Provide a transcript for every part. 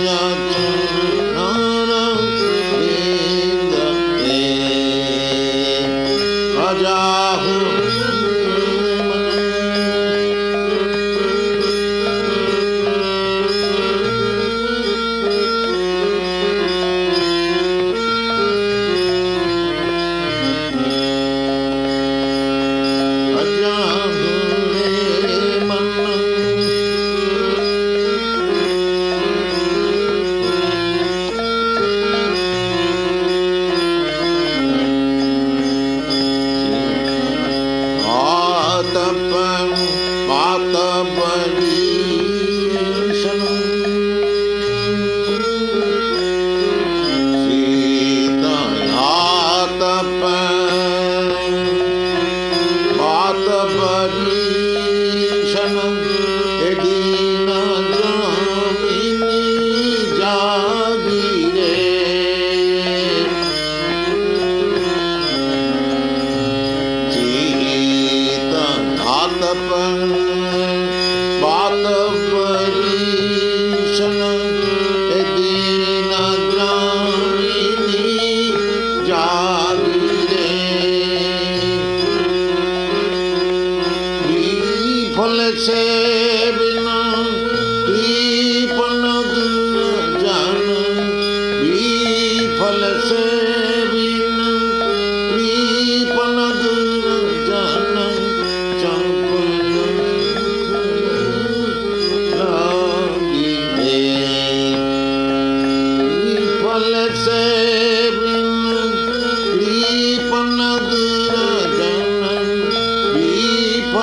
Lord.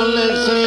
listen.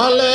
Mahalle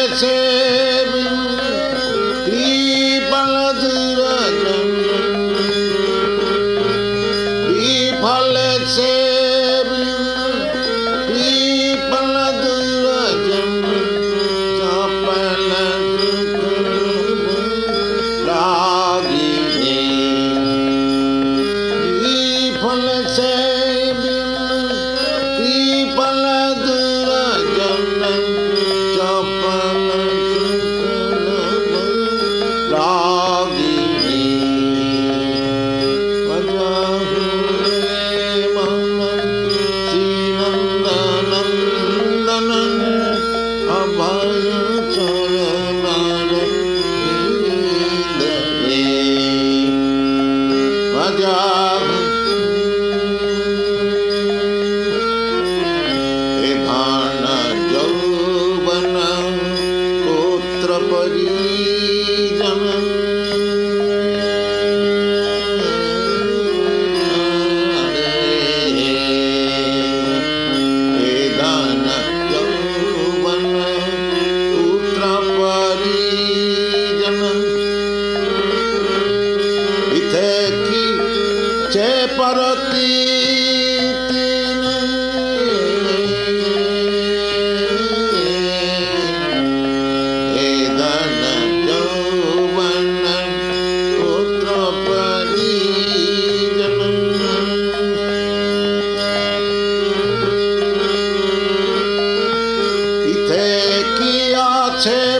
noche.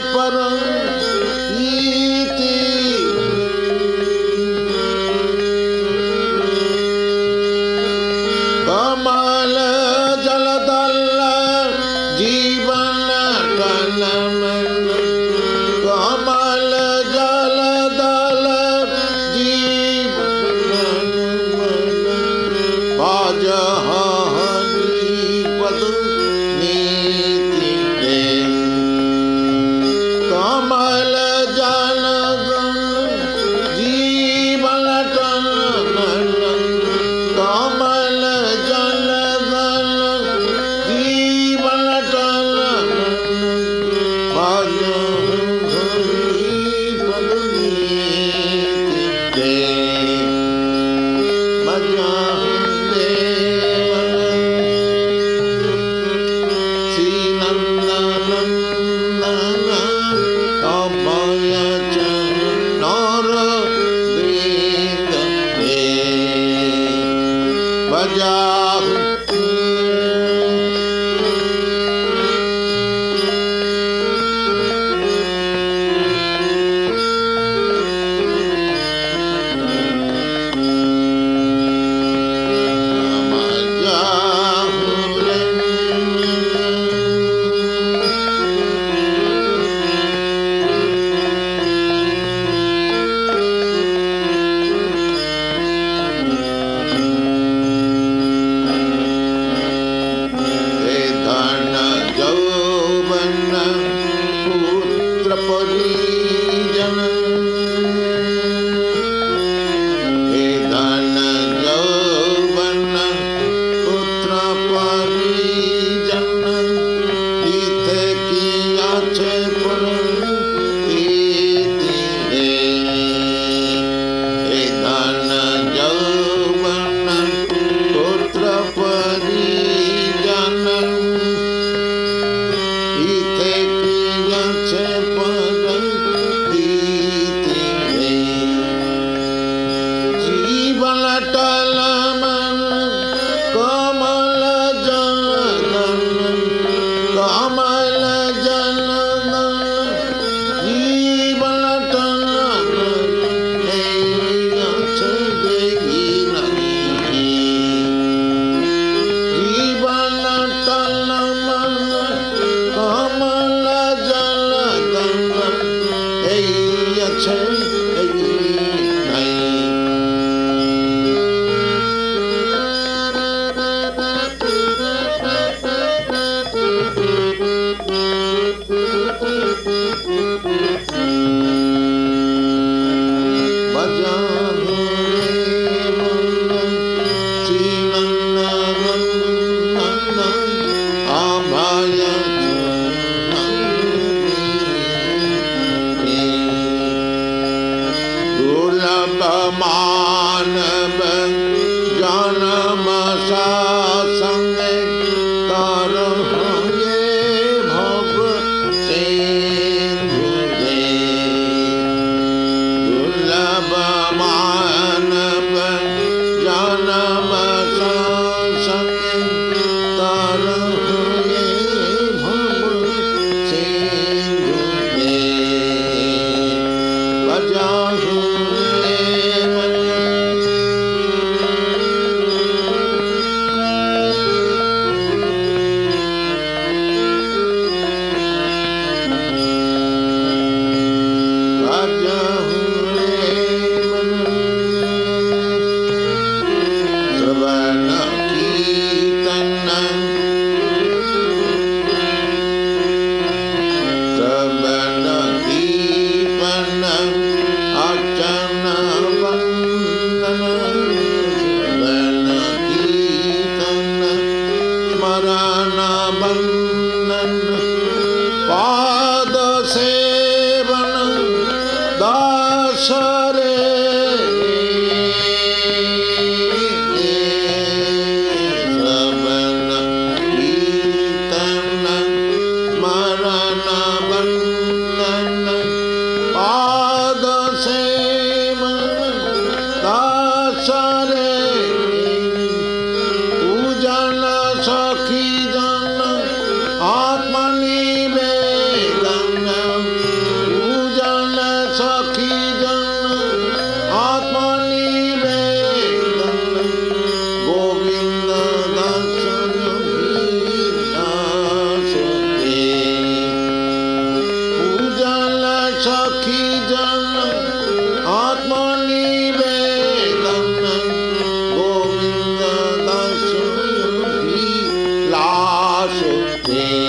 Yeah.